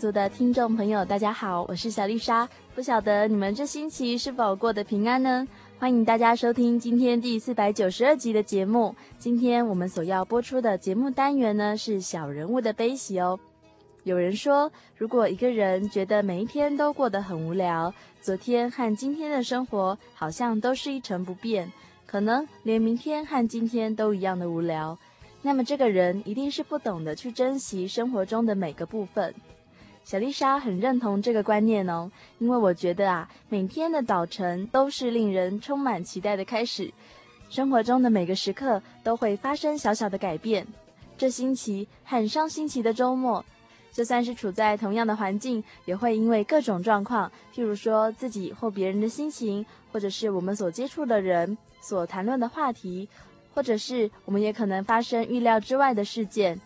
族的听众朋友，大家好，我是小丽莎。不晓得你们这星期是否过得平安呢？欢迎大家收听今天第四百九十二集的节目。今天我们所要播出的节目单元呢，是小人物的悲喜哦。有人说，如果一个人觉得每一天都过得很无聊，昨天和今天的生活好像都是一成不变，可能连明天和今天都一样的无聊。那么这个人一定是不懂得去珍惜生活中的每个部分。小丽莎很认同这个观念哦，因为我觉得啊，每天的早晨都是令人充满期待的开始，生活中的每个时刻都会发生小小的改变。这星期很上星期的周末，就算是处在同样的环境，也会因为各种状况，譬如说自己或别人的心情，或者是我们所接触的人所谈论的话题。或者是我们也可能发生预料之外的事件，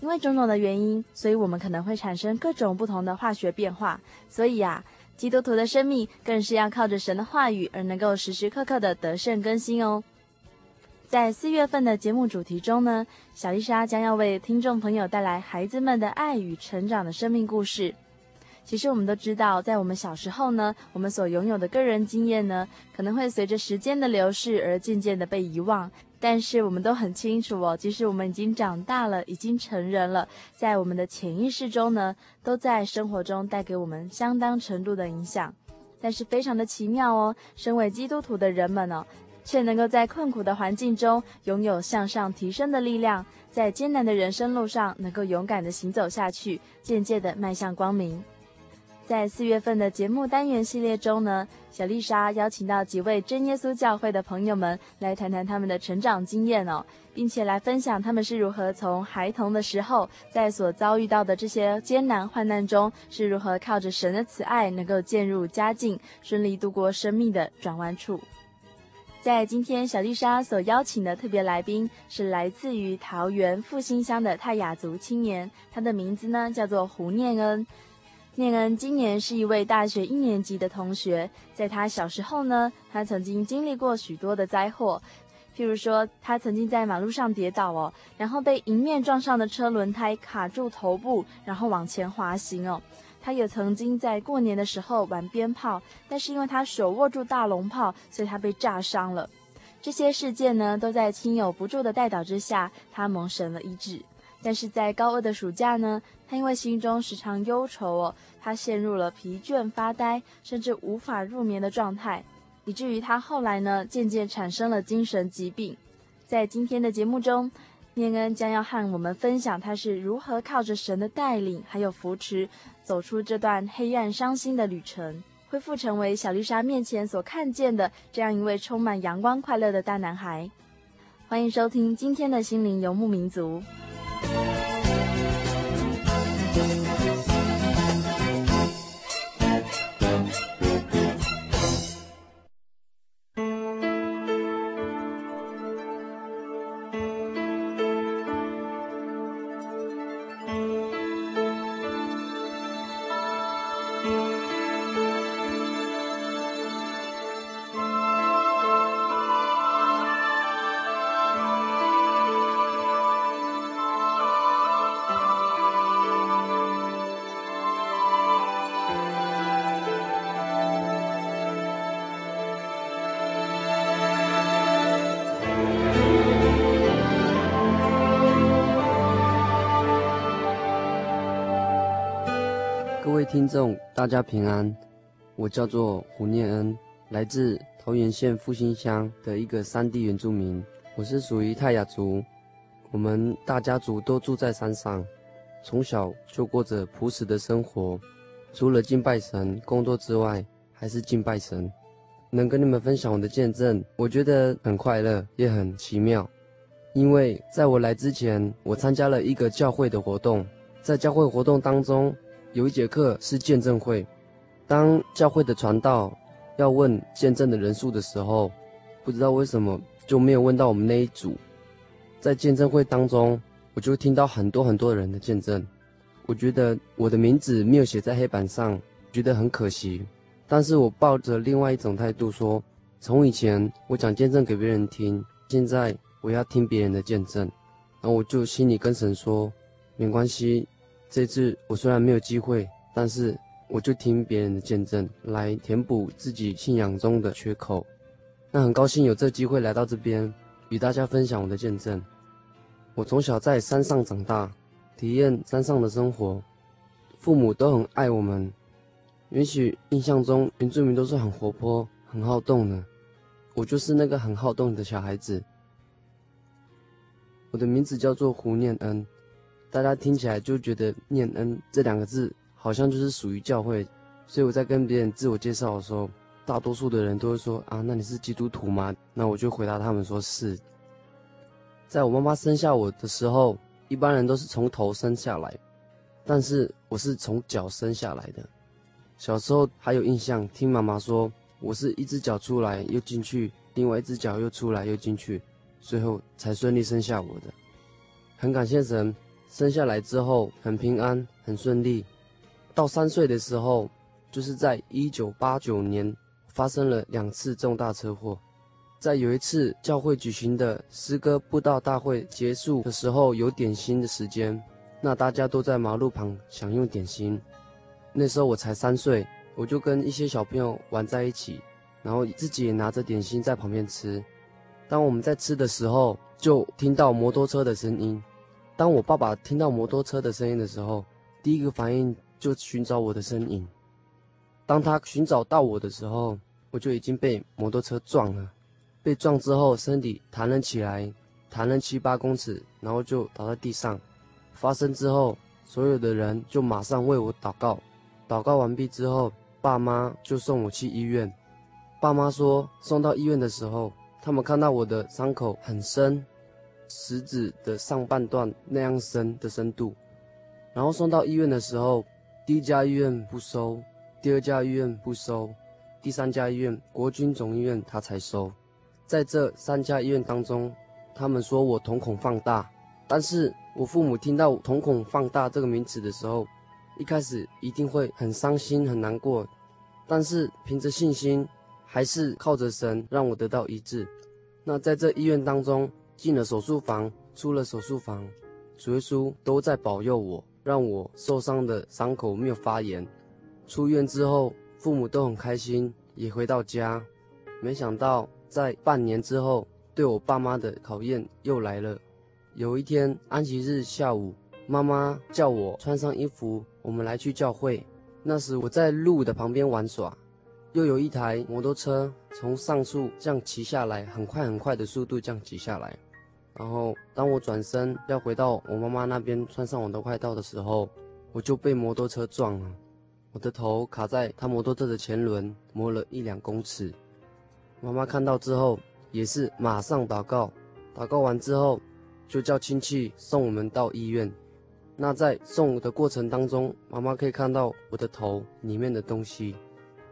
因为种种的原因，所以我们可能会产生各种不同的化学变化。所以呀，基督徒的生命更是要靠着神的话语而能够时时刻刻的得胜更新哦。在四月份的节目主题中呢，小丽莎将要为听众朋友带来孩子们的爱与成长的生命故事。其实我们都知道，在我们小时候呢，我们所拥有的个人经验呢，可能会随着时间的流逝而渐渐的被遗忘。但是我们都很清楚哦，即使我们已经长大了，已经成人了，在我们的潜意识中呢，都在生活中带给我们相当程度的影响。但是非常的奇妙哦，身为基督徒的人们哦，却能够在困苦的环境中拥有向上提升的力量，在艰难的人生路上能够勇敢的行走下去，渐渐的迈向光明。在四月份的节目单元系列中呢，小丽莎邀请到几位真耶稣教会的朋友们来谈谈他们的成长经验哦，并且来分享他们是如何从孩童的时候，在所遭遇到的这些艰难患难中，是如何靠着神的慈爱能够渐入佳境，顺利度过生命的转弯处。在今天，小丽莎所邀请的特别来宾是来自于桃园复兴乡的泰雅族青年，他的名字呢叫做胡念恩。念恩今年是一位大学一年级的同学，在他小时候呢，他曾经经历过许多的灾祸，譬如说，他曾经在马路上跌倒哦，然后被迎面撞上的车轮胎卡住头部，然后往前滑行哦。他也曾经在过年的时候玩鞭炮，但是因为他手握住大龙炮，所以他被炸伤了。这些事件呢，都在亲友不住的带导之下，他蒙神了医治。但是在高二的暑假呢，他因为心中时常忧愁哦，他陷入了疲倦、发呆，甚至无法入眠的状态，以至于他后来呢，渐渐产生了精神疾病。在今天的节目中，念恩将要和我们分享他是如何靠着神的带领还有扶持，走出这段黑暗伤心的旅程，恢复成为小丽莎面前所看见的这样一位充满阳光快乐的大男孩。欢迎收听今天的心灵游牧民族。各位听众，大家平安，我叫做胡念恩，来自桃园县复兴乡的一个山地原住民，我是属于泰雅族，我们大家族都住在山上，从小就过着朴实的生活，除了敬拜神、工作之外，还是敬拜神。能跟你们分享我的见证，我觉得很快乐，也很奇妙。因为在我来之前，我参加了一个教会的活动，在教会活动当中，有一节课是见证会。当教会的传道要问见证的人数的时候，不知道为什么就没有问到我们那一组。在见证会当中，我就听到很多很多人的见证。我觉得我的名字没有写在黑板上，觉得很可惜。但是我抱着另外一种态度说，从以前我讲见证给别人听，现在我要听别人的见证，然后我就心里跟神说，没关系，这次我虽然没有机会，但是我就听别人的见证来填补自己信仰中的缺口。那很高兴有这机会来到这边与大家分享我的见证。我从小在山上长大，体验山上的生活，父母都很爱我们。也许印象中原住民都是很活泼、很好动的，我就是那个很好动的小孩子。我的名字叫做胡念恩，大家听起来就觉得“念恩”这两个字好像就是属于教会，所以我在跟别人自我介绍的时候，大多数的人都会说：“啊，那你是基督徒吗？”那我就回答他们说：“是。”在我妈妈生下我的时候，一般人都是从头生下来，但是我是从脚生下来的。小时候还有印象，听妈妈说，我是一只脚出来又进去，另外一只脚又出来又进去，最后才顺利生下我的。很感谢神，生下来之后很平安，很顺利。到三岁的时候，就是在一九八九年发生了两次重大车祸。在有一次教会举行的诗歌布道大会结束的时候，有点心的时间，那大家都在马路旁享用点心。那时候我才三岁，我就跟一些小朋友玩在一起，然后自己也拿着点心在旁边吃。当我们在吃的时候，就听到摩托车的声音。当我爸爸听到摩托车的声音的时候，第一个反应就寻找我的身影。当他寻找到我的时候，我就已经被摩托车撞了。被撞之后，身体弹了起来，弹了七八公尺，然后就倒在地上。发生之后，所有的人就马上为我祷告。祷告完毕之后，爸妈就送我去医院。爸妈说，送到医院的时候，他们看到我的伤口很深，食指的上半段那样深的深度。然后送到医院的时候，第一家医院不收，第二家医院不收，第三家医院国军总医院他才收。在这三家医院当中，他们说我瞳孔放大，但是我父母听到瞳孔放大这个名词的时候，一开始一定会很伤心很难过，但是凭着信心，还是靠着神让我得到医治。那在这医院当中，进了手术房，出了手术房，主耶稣都在保佑我，让我受伤的伤口没有发炎。出院之后，父母都很开心，也回到家。没想到在半年之后，对我爸妈的考验又来了。有一天安息日下午，妈妈叫我穿上衣服。我们来去教会，那时我在路的旁边玩耍，又有一台摩托车从上树这样骑下来，很快很快的速度这样骑下来。然后当我转身要回到我妈妈那边穿上我的外套的时候，我就被摩托车撞了，我的头卡在他摩托车的前轮，磨了一两公尺。妈妈看到之后也是马上祷告，祷告完之后就叫亲戚送我们到医院。那在送我的过程当中，妈妈可以看到我的头里面的东西，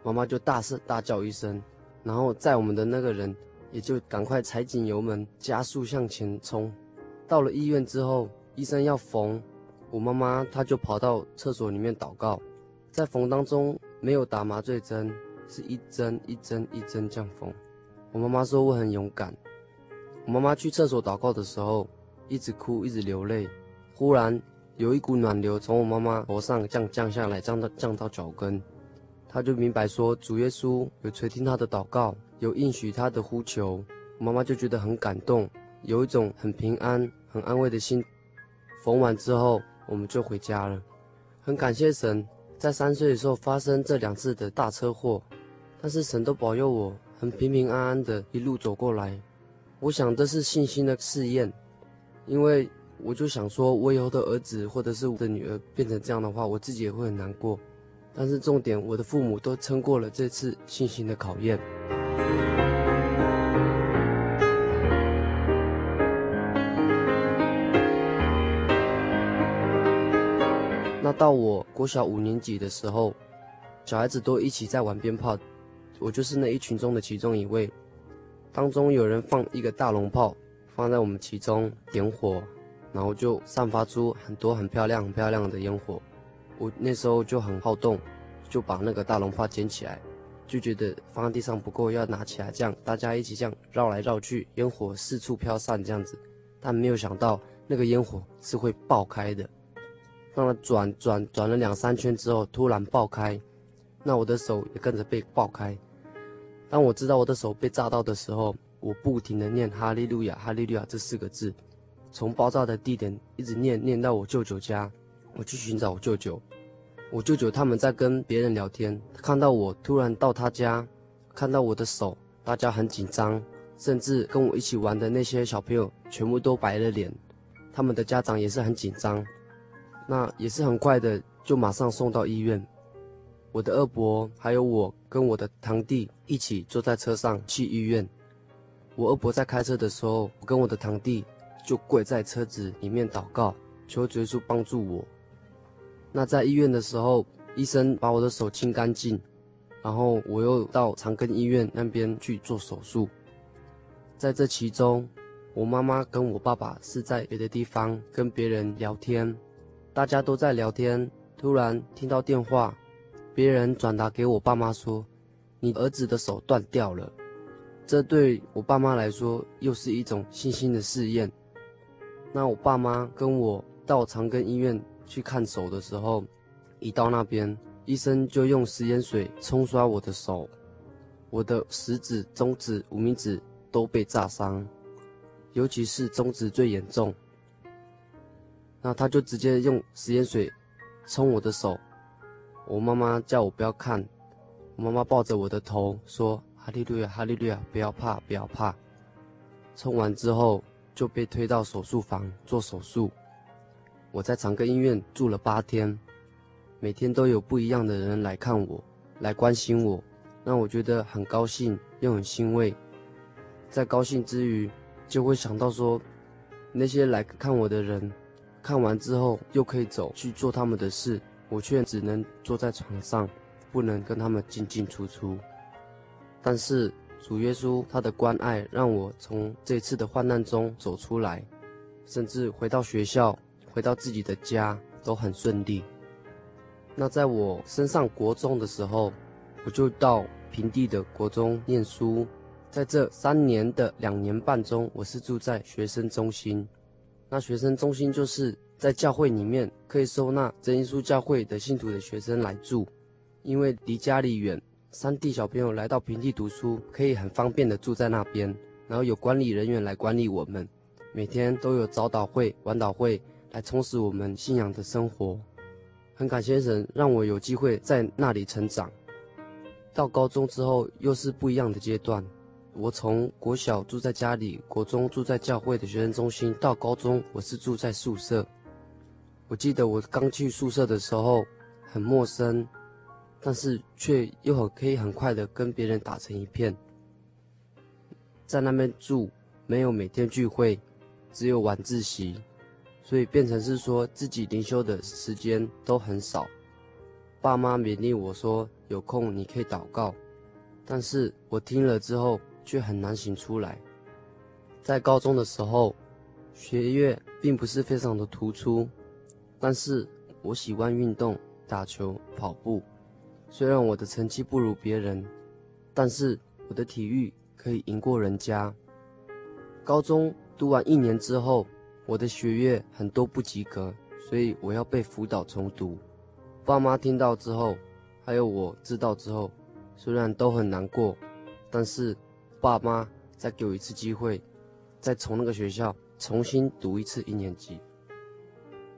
妈妈就大声大叫一声，然后载我们的那个人也就赶快踩紧油门，加速向前冲。到了医院之后，医生要缝，我妈妈她就跑到厕所里面祷告，在缝当中没有打麻醉针，是一针一针一针这样缝。我妈妈说我很勇敢。我妈妈去厕所祷告的时候，一直哭一直流泪，忽然。有一股暖流从我妈妈头上降降下来，降到降到脚跟，她就明白说主耶稣有垂听她的祷告，有应许她的呼求。妈妈就觉得很感动，有一种很平安、很安慰的心。缝完之后，我们就回家了。很感谢神，在三岁的时候发生这两次的大车祸，但是神都保佑我，很平平安安的一路走过来。我想这是信心的试验，因为我就想说，我以后的儿子或者是我的女儿变成这样的话，我自己也会很难过。但是重点，我的父母都撑过了这次信心的考验。那到我国小五年级的时候，小孩子都一起在玩鞭炮，我就是那一群中的其中一位。当中有人放一个大龙炮，放在我们其中点火，然后就散发出很多很漂亮、很漂亮的烟火。我那时候就很好动，就把那个大龙炮捡起来，就觉得放在地上不够，要拿起来，这样大家一起这样绕来绕去，烟火四处飘散这样子。但没有想到那个烟火是会爆开的，让它转转转了两三圈之后，突然爆开，那我的手也跟着被爆开。当我知道我的手被炸到的时候，我不停地念“哈利路亚，哈利路亚”这四个字，从爆炸的地点一直念念到我舅舅家。我去寻找我舅舅，我舅舅他们在跟别人聊天，看到我突然到他家，看到我的手，大家很紧张，甚至跟我一起玩的那些小朋友全部都白了脸，他们的家长也是很紧张，那也是很快的就马上送到医院。我的二伯还有我跟我的堂弟一起坐在车上去医院。我二伯在开车的时候，我跟我的堂弟就跪在车子里面祷告，求耶稣帮助我。那在医院的时候，医生把我的手清干净，然后我又到长庚医院那边去做手术。在这其中，我妈妈跟我爸爸是在别的地方跟别人聊天，大家都在聊天，突然听到电话。别人转达给我爸妈说：“你儿子的手断掉了。”这对我爸妈来说又是一种信心的试验。那我爸妈跟我到长庚医院去看手的时候，一到那边，医生就用食盐水冲刷我的手，我的食指、中指、无名指都被炸伤，尤其是中指最严重。那他就直接用食盐水冲我的手。我妈妈叫我不要看，我妈妈抱着我的头说：“哈利路亚，哈利路亚，不要怕，不要怕。”冲完之后就被推到手术房做手术。我在长庚医院住了八天，每天都有不一样的人来看我，来关心我，让我觉得很高兴又很欣慰。在高兴之余，就会想到说，那些来看我的人，看完之后又可以走去做他们的事。我却只能坐在床上，不能跟他们进进出出。但是主耶稣他的关爱让我从这次的患难中走出来，甚至回到学校、回到自己的家都很顺利。那在我升上国中的时候，我就到平地的国中念书。在这三年的两年半中，我是住在学生中心。那学生中心就是。在教会里面可以收纳真耶稣教会的信徒的学生来住，因为离家里远，山地小朋友来到平地读书可以很方便的住在那边，然后有管理人员来管理我们，每天都有早祷会、晚祷会来充实我们信仰的生活。很感谢神让我有机会在那里成长。到高中之后又是不一样的阶段。我从国小住在家里，国中住在教会的学生中心，到高中我是住在宿舍。我记得我刚去宿舍的时候很陌生，但是却又很可以很快的跟别人打成一片。在那边住，没有每天聚会，只有晚自习，所以变成是说自己灵修的时间都很少。爸妈勉励我说，有空你可以祷告，但是我听了之后却很难行出来。在高中的时候，学业并不是非常的突出。但是我喜欢运动，打球、跑步。虽然我的成绩不如别人，但是我的体育可以赢过人家。高中读完一年之后，我的学业很多不及格，所以我要被辅导重读。爸妈听到之后，还有我知道之后，虽然都很难过，但是爸妈再给我一次机会，再从那个学校重新读一次一年级。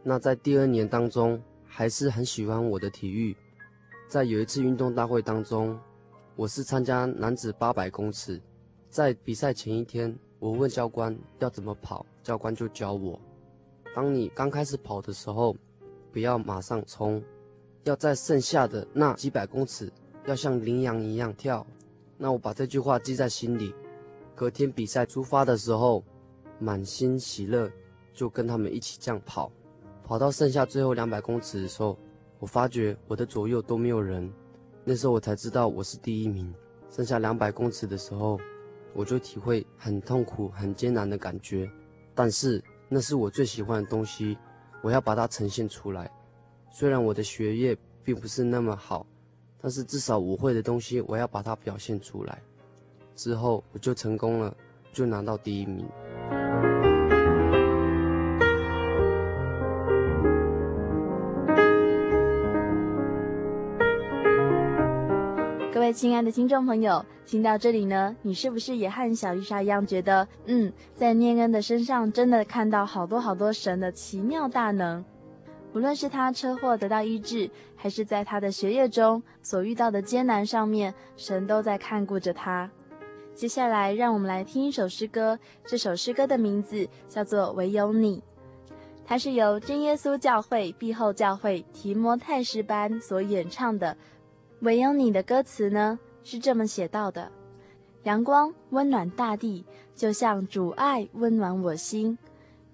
那在第二年当中，还是很喜欢我的体育，在有一次运动大会当中，我是参加男子八百公尺，在比赛前一天，我问教官要怎么跑，教官就教我：当你刚开始跑的时候，不要马上冲，要在剩下的那几百公尺，要像羚羊一样跳。那我把这句话记在心里，隔天比赛出发的时候，满心喜乐，就跟他们一起这样跑，跑到剩下最后两百公尺的时候。我发觉我的左右都没有人，那时候我才知道我是第一名。剩下两百公尺的时候，我就体会很痛苦、很艰难的感觉。但是那是我最喜欢的东西，我要把它呈现出来。虽然我的学业并不是那么好，但是至少我会的东西，我要把它表现出来。之后我就成功了，就拿到第一名。各位亲爱的听众朋友，听到这里呢，你是不是也和小丽莎一样觉得，嗯，在念恩的身上真的看到好多好多神的奇妙大能？无论是他车祸得到医治，还是在他的学业中所遇到的艰难上面，神都在看顾着他。接下来，让我们来听一首诗歌，这首诗歌的名字叫做《唯有你》，它是由真耶稣教会碧后教会提摩太诗班所演唱的。唯有你的歌词呢，是这么写到的：阳光温暖大地，就像主爱温暖我心；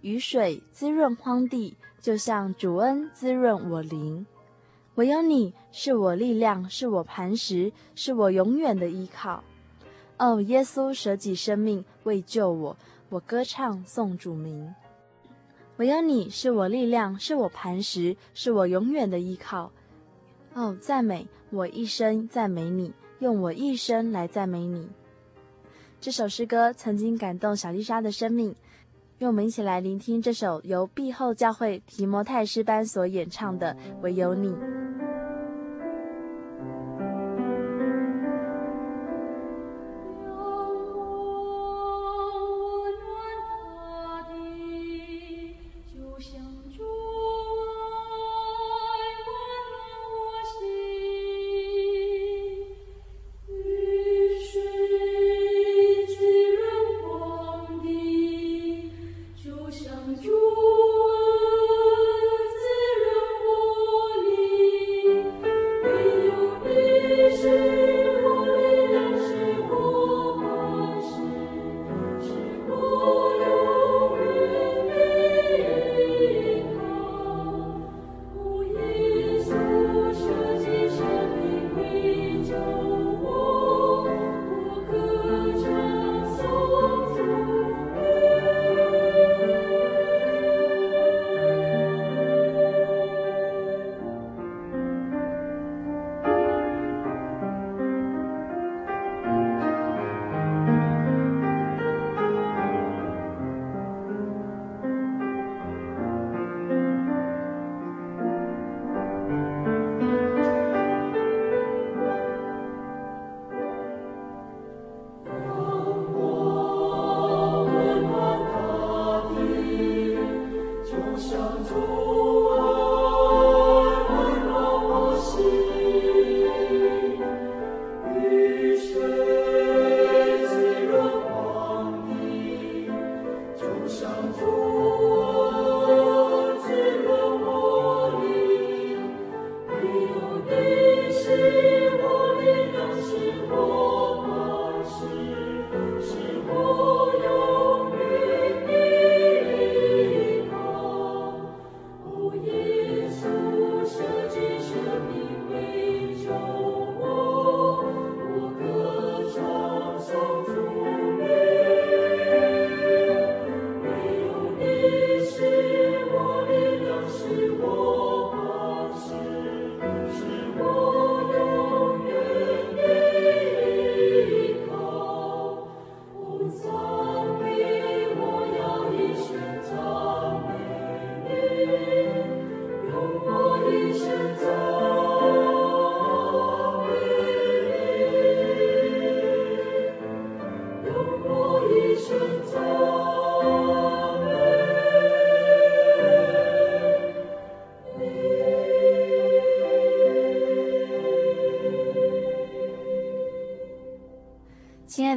雨水滋润荒地，就像主恩滋润我灵。唯有你是我力量，是我磐石，是我永远的依靠。哦，耶稣舍己生命为救我，我歌唱颂主名。唯有你是我力量，是我磐石，是我永远的依靠。哦，赞美。我一生赞美你，用我一生来赞美你。这首诗歌曾经感动小丽莎的生命，让我们一起来聆听这首由毕后教会提摩太诗班所演唱的《唯有你》。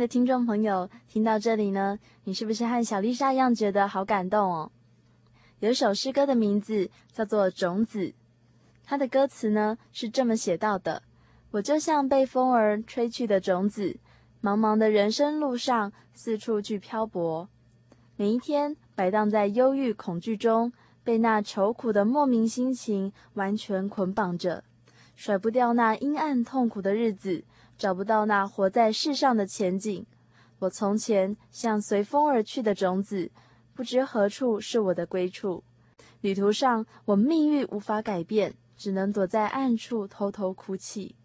听众朋友，听到这里呢，你是不是和小丽莎一样觉得好感动哦？有一首诗歌的名字叫做《种子》，它的歌词呢是这么写到的：我就像被风儿吹去的种子，茫茫的人生路上四处去漂泊，每一天摆荡在忧郁恐惧中，被那愁苦的莫名心情完全捆绑着，甩不掉那阴暗痛苦的日子。找不到那活在世上的前景，我从前像随风而去的种子，不知何处是我的归处。旅途上，我命运无法改变，只能躲在暗处偷偷哭泣。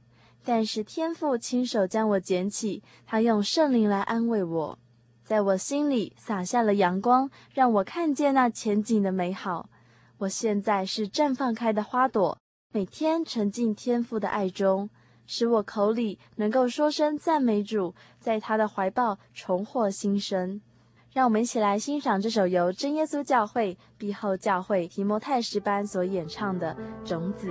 但是天父亲手将我捡起，他用圣灵来安慰我，在我心里洒下了阳光，让我看见那前景的美好。我现在是绽放开的花朵，每天沉浸天父的爱中。使我口里能够说声赞美主，在他的怀抱重获新生。让我们一起来欣赏这首由真耶稣教会碧后教会提摩太诗班所演唱的《种子》。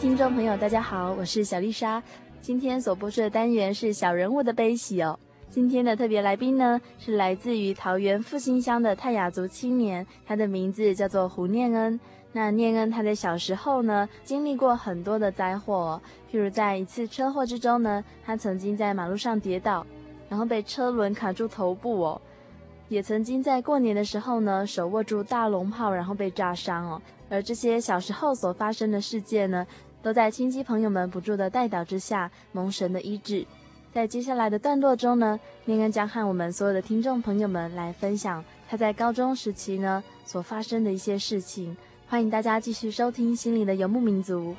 听众朋友，大家好，我是小丽莎。今天所播出的单元是小人物的悲喜哦。今天的特别来宾呢，是来自于桃园复兴乡的泰雅族青年，他的名字叫做胡念恩。那念恩他在小时候呢，经历过很多的灾祸哦，譬如在一次车祸之中呢，他曾经在马路上跌倒，然后被车轮卡住头部哦。也曾经在过年的时候呢，手握住大龙炮，然后被炸伤哦。而这些小时候所发生的事件呢，都在亲戚朋友们不住的带导之下蒙神的医治。在接下来的段落中呢，念恩将和我们所有的听众朋友们来分享他在高中时期呢所发生的一些事情。欢迎大家继续收听《心灵的游牧民族》。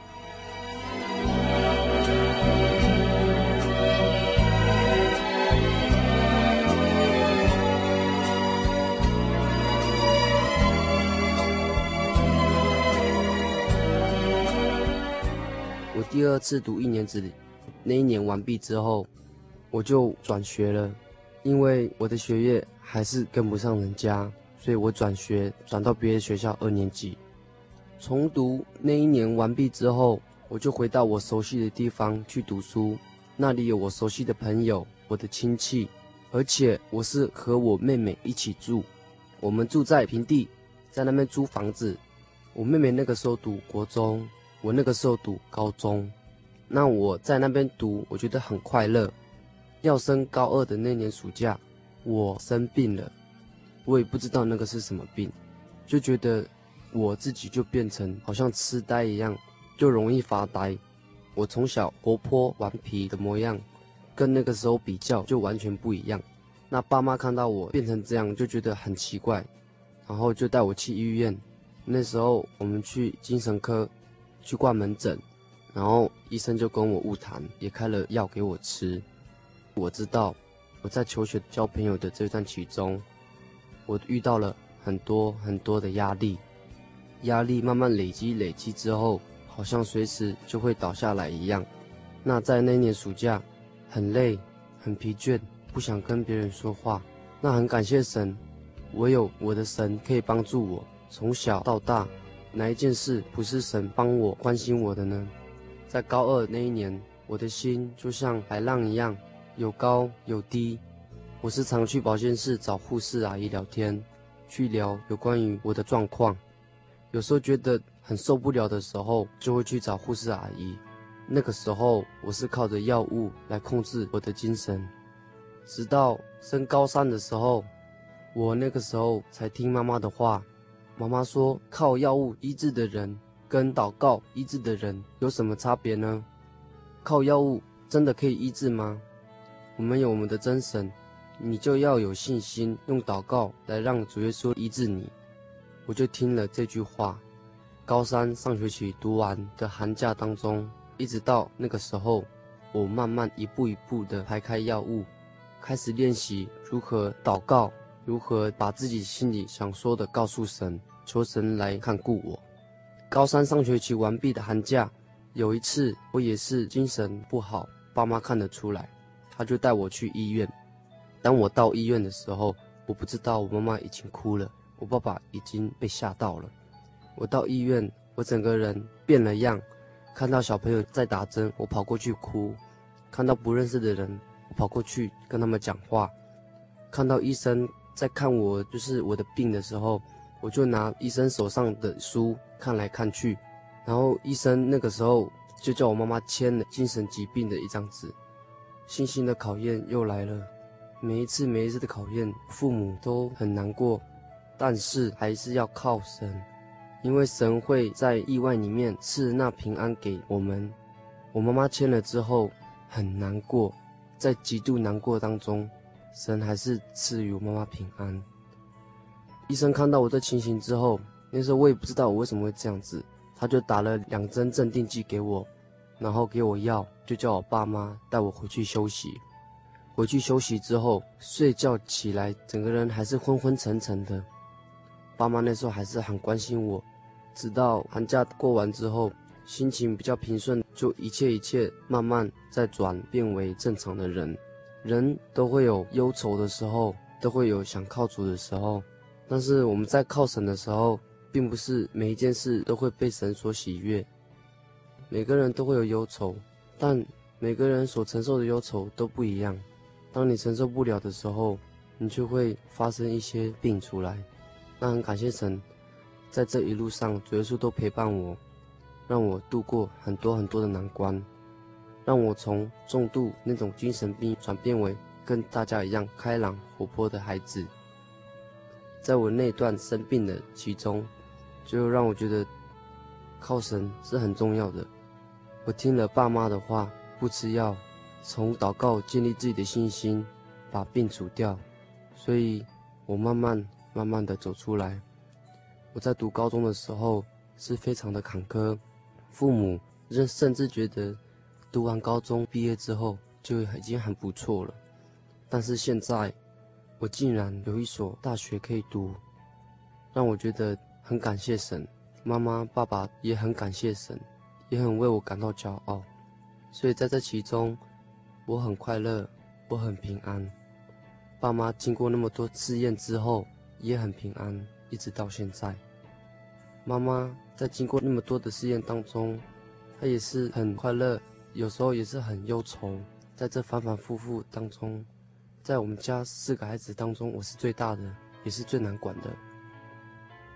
第二次读一年级，那一年完毕之后，我就转学了，因为我的学业还是跟不上人家，所以我转学转到别的学校二年级。重读那一年完毕之后，我就回到我熟悉的地方去读书，那里有我熟悉的朋友，我的亲戚，而且我是和我妹妹一起住，我们住在平地，在那边租房子。我妹妹那个时候读国中，我那个时候读高中。那我在那边读，我觉得很快乐。要升高二的那年暑假，我生病了，我也不知道那个是什么病，就觉得我自己就变成好像痴呆一样，就容易发呆。我从小活泼顽皮的模样，跟那个时候比较就完全不一样。那爸妈看到我变成这样，就觉得很奇怪，然后就带我去医院。那时候我们去精神科，去挂门诊，然后医生就跟我误谈，也开了药给我吃。我知道我在求学交朋友的这段期中，我遇到了很多很多的压力，压力慢慢累积累积之后，好像随时就会倒下来一样。那在那年暑假，很累，很疲倦，不想跟别人说话。那很感谢神，我有我的神可以帮助我。从小到大，哪一件事不是神帮我关心我的呢？在高二那一年，我的心就像海浪一样，有高有低。我时常去保健室找护士阿姨聊天，去聊有关于我的状况。有时候觉得很受不了的时候，就会去找护士阿姨。那个时候，我是靠着药物来控制我的精神。直到升高三的时候，我那个时候才听妈妈的话。妈妈说：“靠药物医治的人跟祷告医治的人有什么差别呢？靠药物真的可以医治吗？我们有我们的真神，你就要有信心，用祷告来让主耶稣医治你。”我就听了这句话。高三上学期读完的寒假当中，一直到那个时候，我慢慢一步一步地排开药物，开始练习如何祷告，如何把自己心里想说的告诉神。求神来看顾我。高三上学期完毕的寒假，有一次我也是精神不好，爸妈看得出来，他就带我去医院。当我到医院的时候，我不知道我妈妈已经哭了，我爸爸已经被吓到了。我到医院，我整个人变了样，看到小朋友在打针，我跑过去哭；看到不认识的人，我跑过去跟他们讲话；看到医生在看我就是我的病的时候。我就拿医生手上的书看来看去，然后医生那个时候就叫我妈妈签了精神疾病的一张纸。信心的考验又来了，每一次每一次的考验，父母都很难过，但是还是要靠神，因为神会在意外里面赐那平安给我们。我妈妈签了之后很难过，在极度难过当中，神还是赐予我妈妈平安。医生看到我的情形之后，那时候我也不知道我为什么会这样子，他就打了两针镇定剂给我，然后给我药，就叫我爸妈带我回去休息。回去休息之后，睡觉起来，整个人还是昏昏沉沉的。爸妈那时候还是很关心我，直到寒假过完之后，心情比较平顺，就一切一切慢慢在转变为正常的人。人都会有忧愁的时候，都会有想靠主的时候。但是我们在靠神的时候，并不是每一件事都会被神所喜悦。每个人都会有忧愁，但每个人所承受的忧愁都不一样。当你承受不了的时候，你就会发生一些病出来。那很感谢神，在这一路上，主耶稣都陪伴我，让我度过很多很多的难关，让我从重度那种精神病转变为跟大家一样开朗活泼的孩子。在我那段生病的其中，就让我觉得靠神是很重要的。我听了爸妈的话，不吃药，从祷告建立自己的信心，把病除掉。所以，我慢慢慢慢的走出来。我在读高中的时候是非常的坎坷，父母甚甚至觉得读完高中毕业之后就已经很不错了。但是现在。我竟然有一所大学可以读，让我觉得很感谢神。妈妈、爸爸也很感谢神，也很为我感到骄傲。所以在这其中，我很快乐，我很平安。爸妈经过那么多试验之后，也很平安，一直到现在。妈妈在经过那么多的试验当中，她也是很快乐，有时候也是很忧愁。在这反反复复当中，在我们家四个孩子当中，我是最大的，也是最难管的。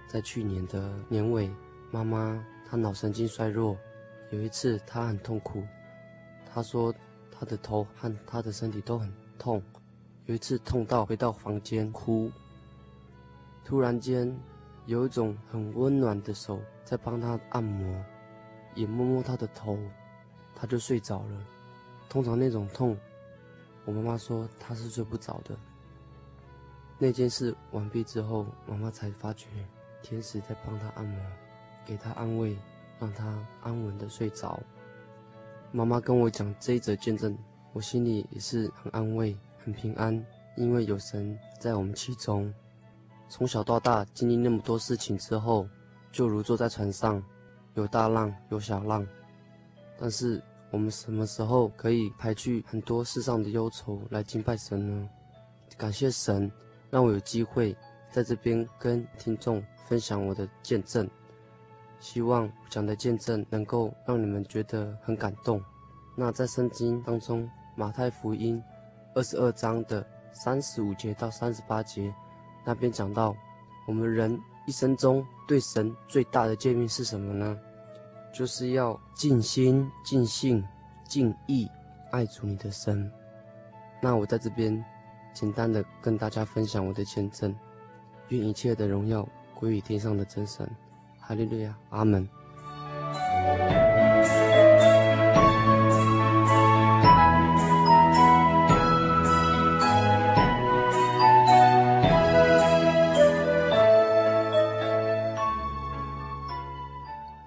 在去年的年尾，妈妈她脑神经衰弱，有一次她很痛苦，她说她的头和她的身体都很痛。有一次痛到回到房间哭，突然间有一种很温暖的手在帮她按摩，也摸摸她的头，她就睡着了。通常那种痛，我妈妈说她是睡不着的。那件事完毕之后，妈妈才发觉天使在帮她按摩，给她安慰，让她安稳的睡着。妈妈跟我讲这一则见证，我心里也是很安慰、很平安，因为有神在我们其中。从小到大经历那么多事情之后，就如坐在船上，有大浪有小浪，但是。我们什么时候可以排去很多世上的忧愁来敬拜神呢？感谢神，让我有机会在这边跟听众分享我的见证。希望讲的见证能够让你们觉得很感动。那在圣经当中，马太福音二十二章的三十五节到三十八节，那边讲到，我们人一生中对神最大的诫命是什么呢？就是要尽心、尽性、尽意爱主你的神。那我在这边简单的跟大家分享我的见证，愿一切的荣耀归于天上的真神。哈利路亚，阿门。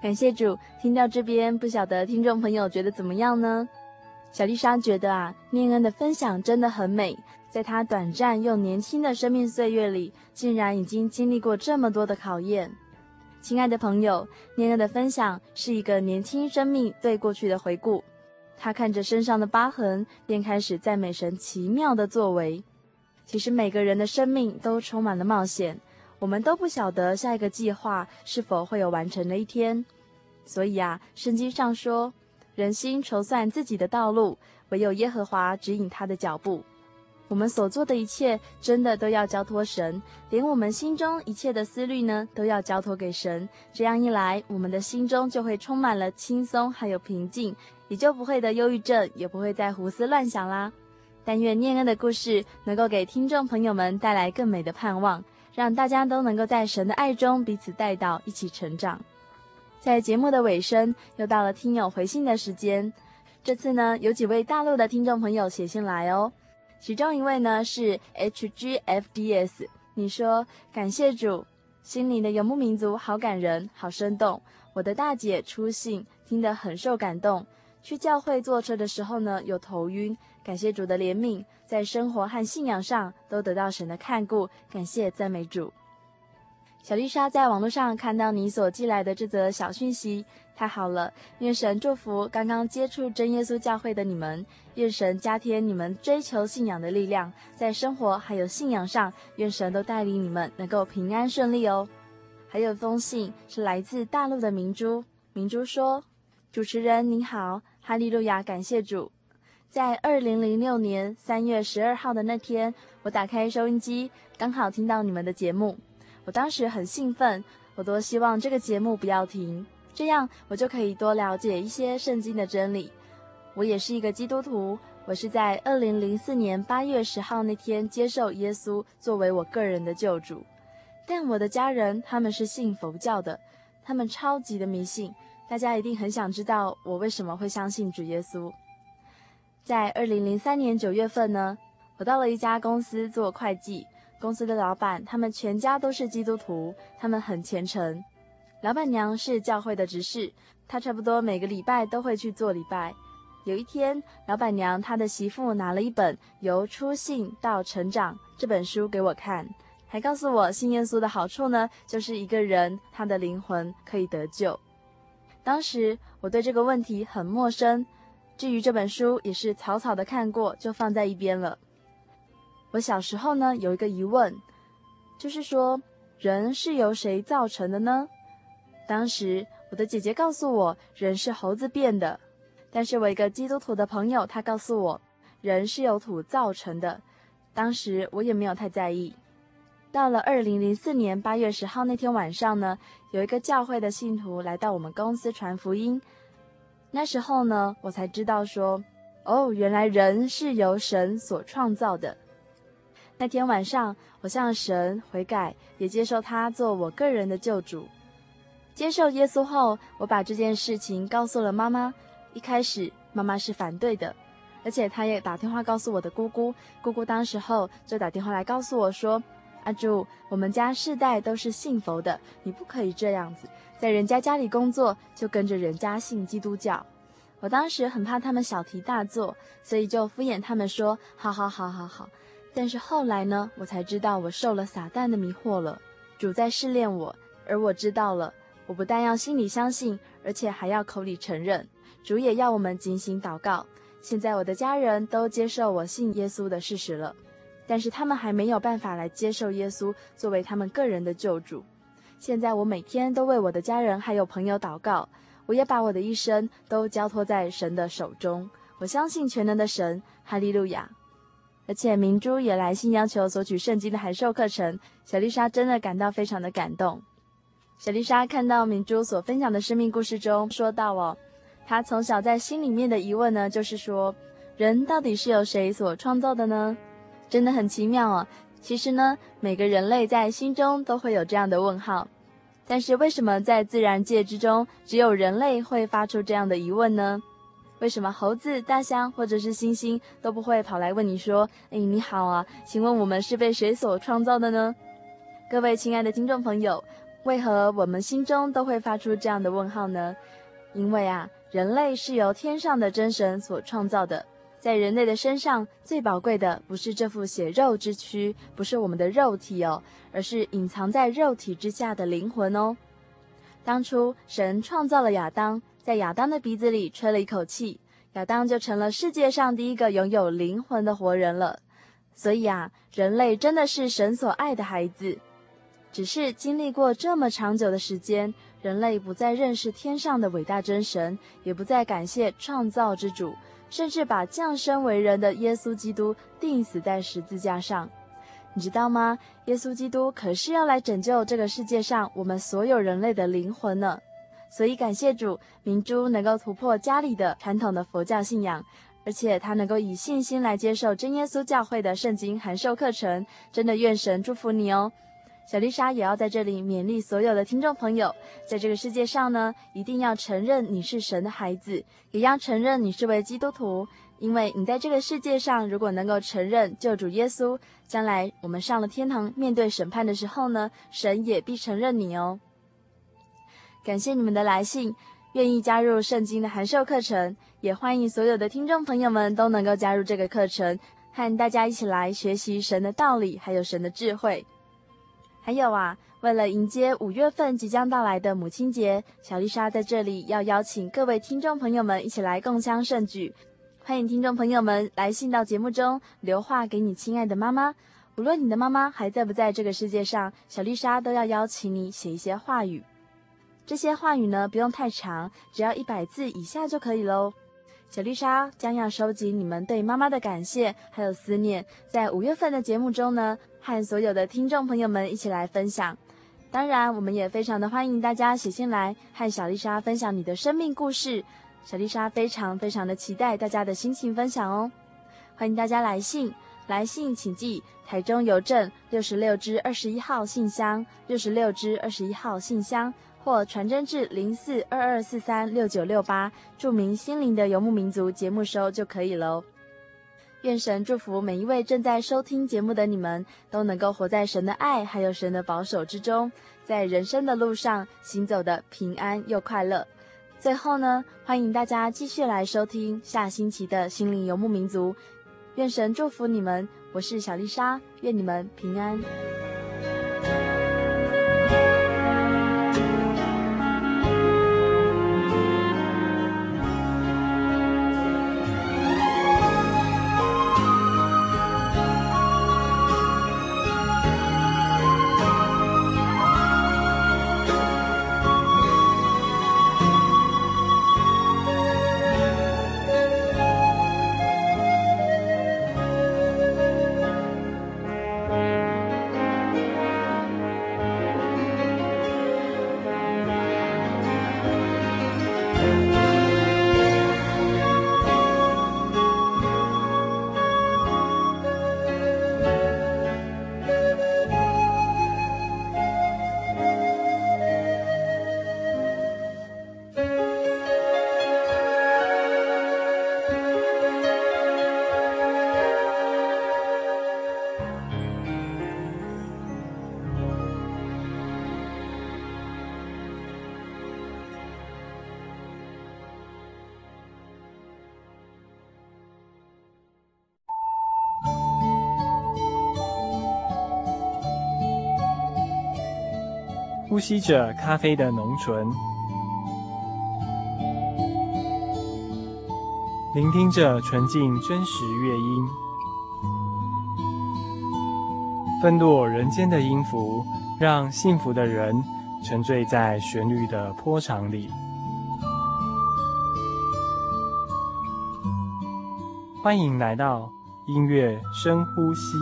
感谢主，听到这边，不晓得听众朋友觉得怎么样呢？小丽莎觉得啊，念恩的分享真的很美，在她短暂又年轻的生命岁月里，竟然已经经历过这么多的考验。亲爱的朋友，念恩的分享是一个年轻生命对过去的回顾。她看着身上的疤痕，便开始赞美神奇妙的作为。其实每个人的生命都充满了冒险，我们都不晓得下一个计划是否会有完成的一天。所以啊，圣经上说，人心筹算自己的道路，唯有耶和华指引他的脚步。我们所做的一切，真的都要交托神，连我们心中一切的思虑呢，都要交托给神。这样一来，我们的心中就会充满了轻松还有平静，也就不会得忧郁症，也不会再胡思乱想啦。但愿念恩的故事能够给听众朋友们带来更美的盼望，让大家都能够在神的爱中彼此带到，一起成长。在节目的尾声，又到了听友回信的时间。这次呢，有几位大陆的听众朋友写信来哦。其中一位呢是 HGFDS，你说感谢主，心灵的游牧民族好感人，好生动。我的大姐初信，听得很受感动。去教会坐车的时候呢，有头晕。感谢主的怜悯，在生活和信仰上都得到神的看顾。感谢赞美主。小丽莎在网络上看到你所寄来的这则小讯息，太好了！愿神祝福刚刚接触真耶稣教会的你们，愿神加添你们追求信仰的力量，在生活还有信仰上，愿神都带领你们能够平安顺利哦。还有一封信是来自大陆的明珠，明珠说：“主持人您好，哈利路亚，感谢主。在二零零六年三月十二号的那天，我打开收音机，刚好听到你们的节目。”我当时很兴奋，我多希望这个节目不要停，这样我就可以多了解一些圣经的真理。我也是一个基督徒，我是在二零零四年八月十号那天接受耶稣作为我个人的救主。但我的家人他们是信佛教的，他们超级的迷信。大家一定很想知道我为什么会相信主耶稣。在二零零三年九月份呢，我到了一家公司做会计。公司的老板，他们全家都是基督徒，他们很虔诚。老板娘是教会的执事，她差不多每个礼拜都会去做礼拜。有一天，老板娘她的媳妇拿了一本《由初信到成长》这本书给我看，还告诉我信耶稣的好处呢，就是一个人他的灵魂可以得救。当时我对这个问题很陌生，至于这本书，也是草草的看过，就放在一边了。我小时候呢，有一个疑问，就是说，人是由谁造成的呢？当时我的姐姐告诉我，人是猴子变的。但是我一个基督徒的朋友，他告诉我，人是由土造成的。当时我也没有太在意。到了二零零四年八月十号那天晚上呢，有一个教会的信徒来到我们公司传福音。那时候呢，我才知道说，哦，原来人是由神所创造的。那天晚上，我向神悔改，也接受他做我个人的救主。接受耶稣后，我把这件事情告诉了妈妈。一开始妈妈是反对的，而且她也打电话告诉我的姑姑，姑姑当时候就打电话来告诉我说：“阿柱，我们家世代都是信佛的，你不可以这样子，在人家家里工作就跟着人家信基督教。”我当时很怕他们小题大做，所以就敷衍他们说：“好好好好好。”但是后来呢，我才知道我受了撒旦的迷惑了，主在试炼我，而我知道了，我不但要心里相信，而且还要口里承认。主也要我们警醒祷告。现在我的家人都接受我信耶稣的事实了，但是他们还没有办法来接受耶稣作为他们个人的救主。现在我每天都为我的家人还有朋友祷告，我也把我的一生都交托在神的手中。我相信全能的神，哈利路亚。而且明珠也来信要求索取圣经的函授课程，小丽莎真的感到非常的感动。小丽莎看到明珠所分享的生命故事中说到哦。她从小在心里面的疑问呢，就是说，人到底是由谁所创造的呢？真的很奇妙哦。其实呢，每个人类在心中都会有这样的问号。但是为什么在自然界之中，只有人类会发出这样的疑问呢？为什么猴子、大象或者是猩猩都不会跑来问你说：“哎，你好啊，请问我们是被谁所创造的呢？”各位亲爱的听众朋友，为何我们心中都会发出这样的问号呢？因为啊。人类是由天上的真神所创造的，在人类的身上最宝贵的不是这副血肉之躯，不是我们的肉体哦，而是隐藏在肉体之下的灵魂哦。当初神创造了亚当，在亚当的鼻子里吹了一口气，亚当就成了世界上第一个拥有灵魂的活人了。所以啊，人类真的是神所爱的孩子，只是经历过这么长久的时间。人类不再认识天上的伟大真神，也不再感谢创造之主，甚至把降生为人的耶稣基督钉死在十字架上。你知道吗？耶稣基督可是要来拯救这个世界上我们所有人类的灵魂呢。所以感谢主，明珠能够突破家里的传统的佛教信仰，而且他能够以信心来接受真耶稣教会的圣经函授课程。真的愿神祝福你哦。小丽莎也要在这里勉励所有的听众朋友，在这个世界上呢，一定要承认你是神的孩子，也要承认你是位基督徒，因为你在这个世界上，如果能够承认救主耶稣，将来我们上了天堂面对审判的时候呢，神也必承认你哦。感谢你们的来信，愿意加入圣经的函授课程，也欢迎所有的听众朋友们都能够加入这个课程，和大家一起来学习神的道理，还有神的智慧。还有啊，为了迎接五月份即将到来的母亲节，小丽莎在这里要邀请各位听众朋友们一起来共襄盛举。欢迎听众朋友们来信到节目中留话给你亲爱的妈妈，无论你的妈妈还在不在这个世界上，小丽莎都要邀请你写一些话语。这些话语呢，不用太长，只要一百字以下就可以喽。小丽莎将要收集你们对妈妈的感谢还有思念，在五月份的节目中呢，和所有的听众朋友们一起来分享。当然，我们也非常的欢迎大家写信来和小丽莎分享你的生命故事。小丽莎非常非常的期待大家的心情分享哦。欢迎大家来信，来信请寄台中邮政六十六支二十一号信箱，六十六支二十一号信箱。或传真至零四二二四三六九六八，注明“心灵的游牧民族”节目收就可以了。愿神祝福每一位正在收听节目的你们，都能够活在神的爱还有神的保守之中，在人生的路上行走的平安又快乐。最后呢，欢迎大家继续来收听下星期的“心灵游牧民族”。愿神祝福你们，我是小丽莎，愿你们平安。呼吸着咖啡的浓醇，聆听着纯净真实乐音，纷落人间的音符，让幸福的人沉醉在旋律的波长里。欢迎来到音乐深呼吸。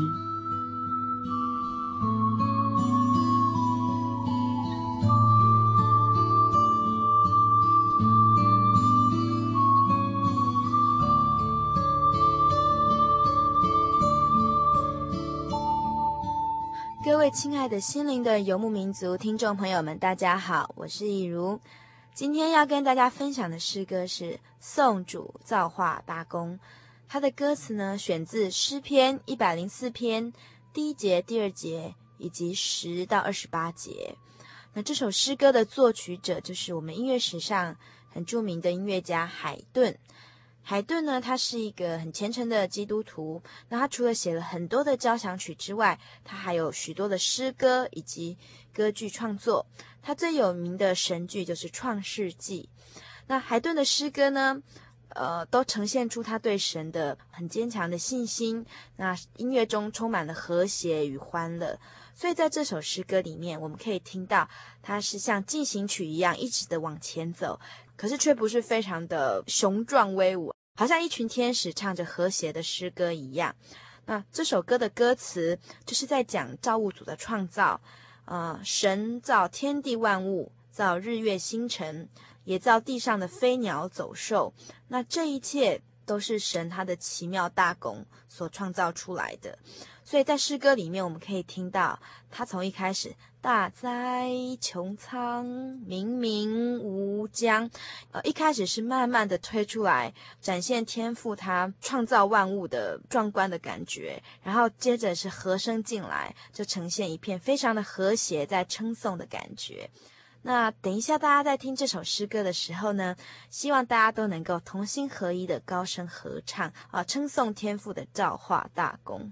爱的心灵的游牧民族听众朋友们，大家好，我是以如。今天要跟大家分享的诗歌是《颂主造化大功》。它的歌词呢，选自诗篇一百零四篇第一节、第二节以及十到二十八节。那这首诗歌的作曲者就是我们音乐史上很著名的音乐家海顿。海顿呢，他是一个很虔诚的基督徒。那他除了写了很多的交响曲之外，他还有许多的诗歌以及歌剧创作。他最有名的神剧就是《创世纪》。那海顿的诗歌呢，呃，都呈现出他对神的很坚强的信心。那音乐中充满了和谐与欢乐，所以在这首诗歌里面，我们可以听到它是像进行曲一样一直的往前走，可是却不是非常的雄壮威武，好像一群天使唱着和谐的诗歌一样。那这首歌的歌词就是在讲造物主的创造，呃，神造天地万物，造日月星辰。也造地上的飞鸟走兽，那这一切都是神他的奇妙大功所创造出来的。所以在诗歌里面，我们可以听到他从一开始“大哉穹苍，冥冥无疆”，呃，一开始是慢慢的推出来，展现天赋他创造万物的壮观的感觉，然后接着是和声进来，就呈现一片非常的和谐，在称颂的感觉。那等一下，大家在听这首诗歌的时候呢，希望大家都能够同心合一的高声合唱啊，称颂天父的造化大功。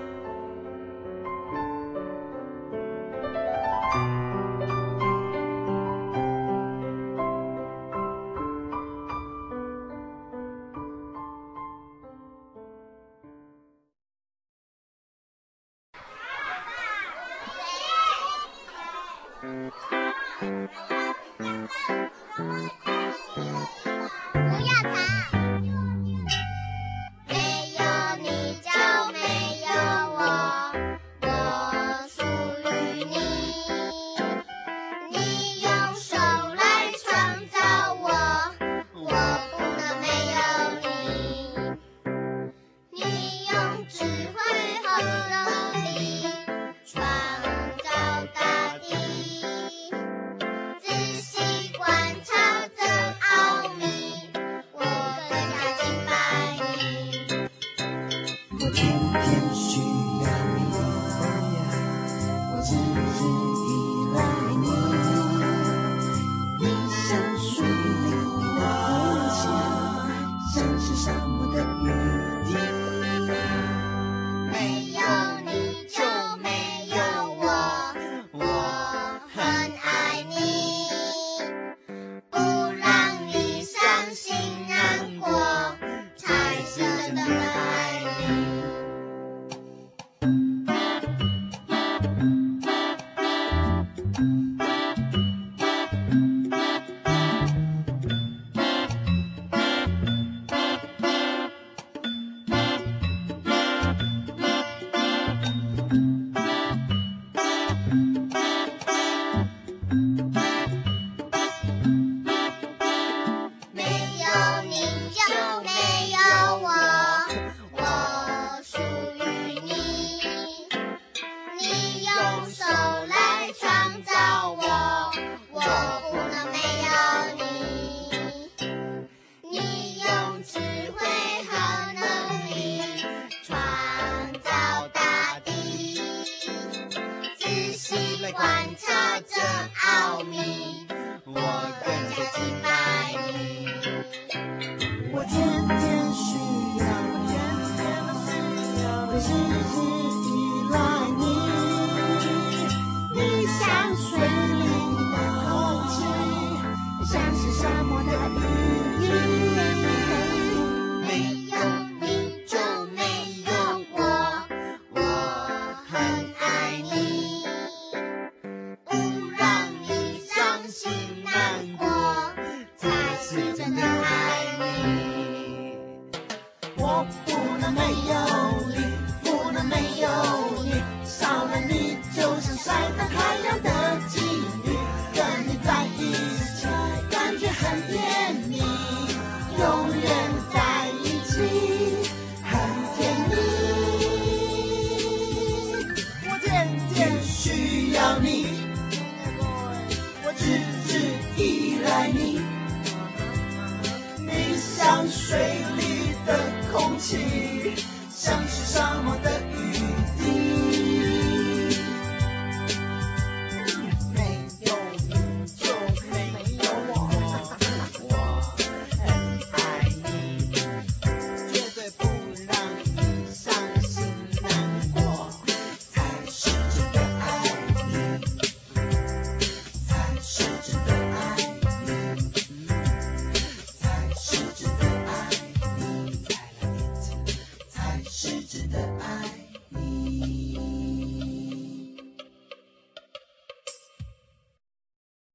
like mine.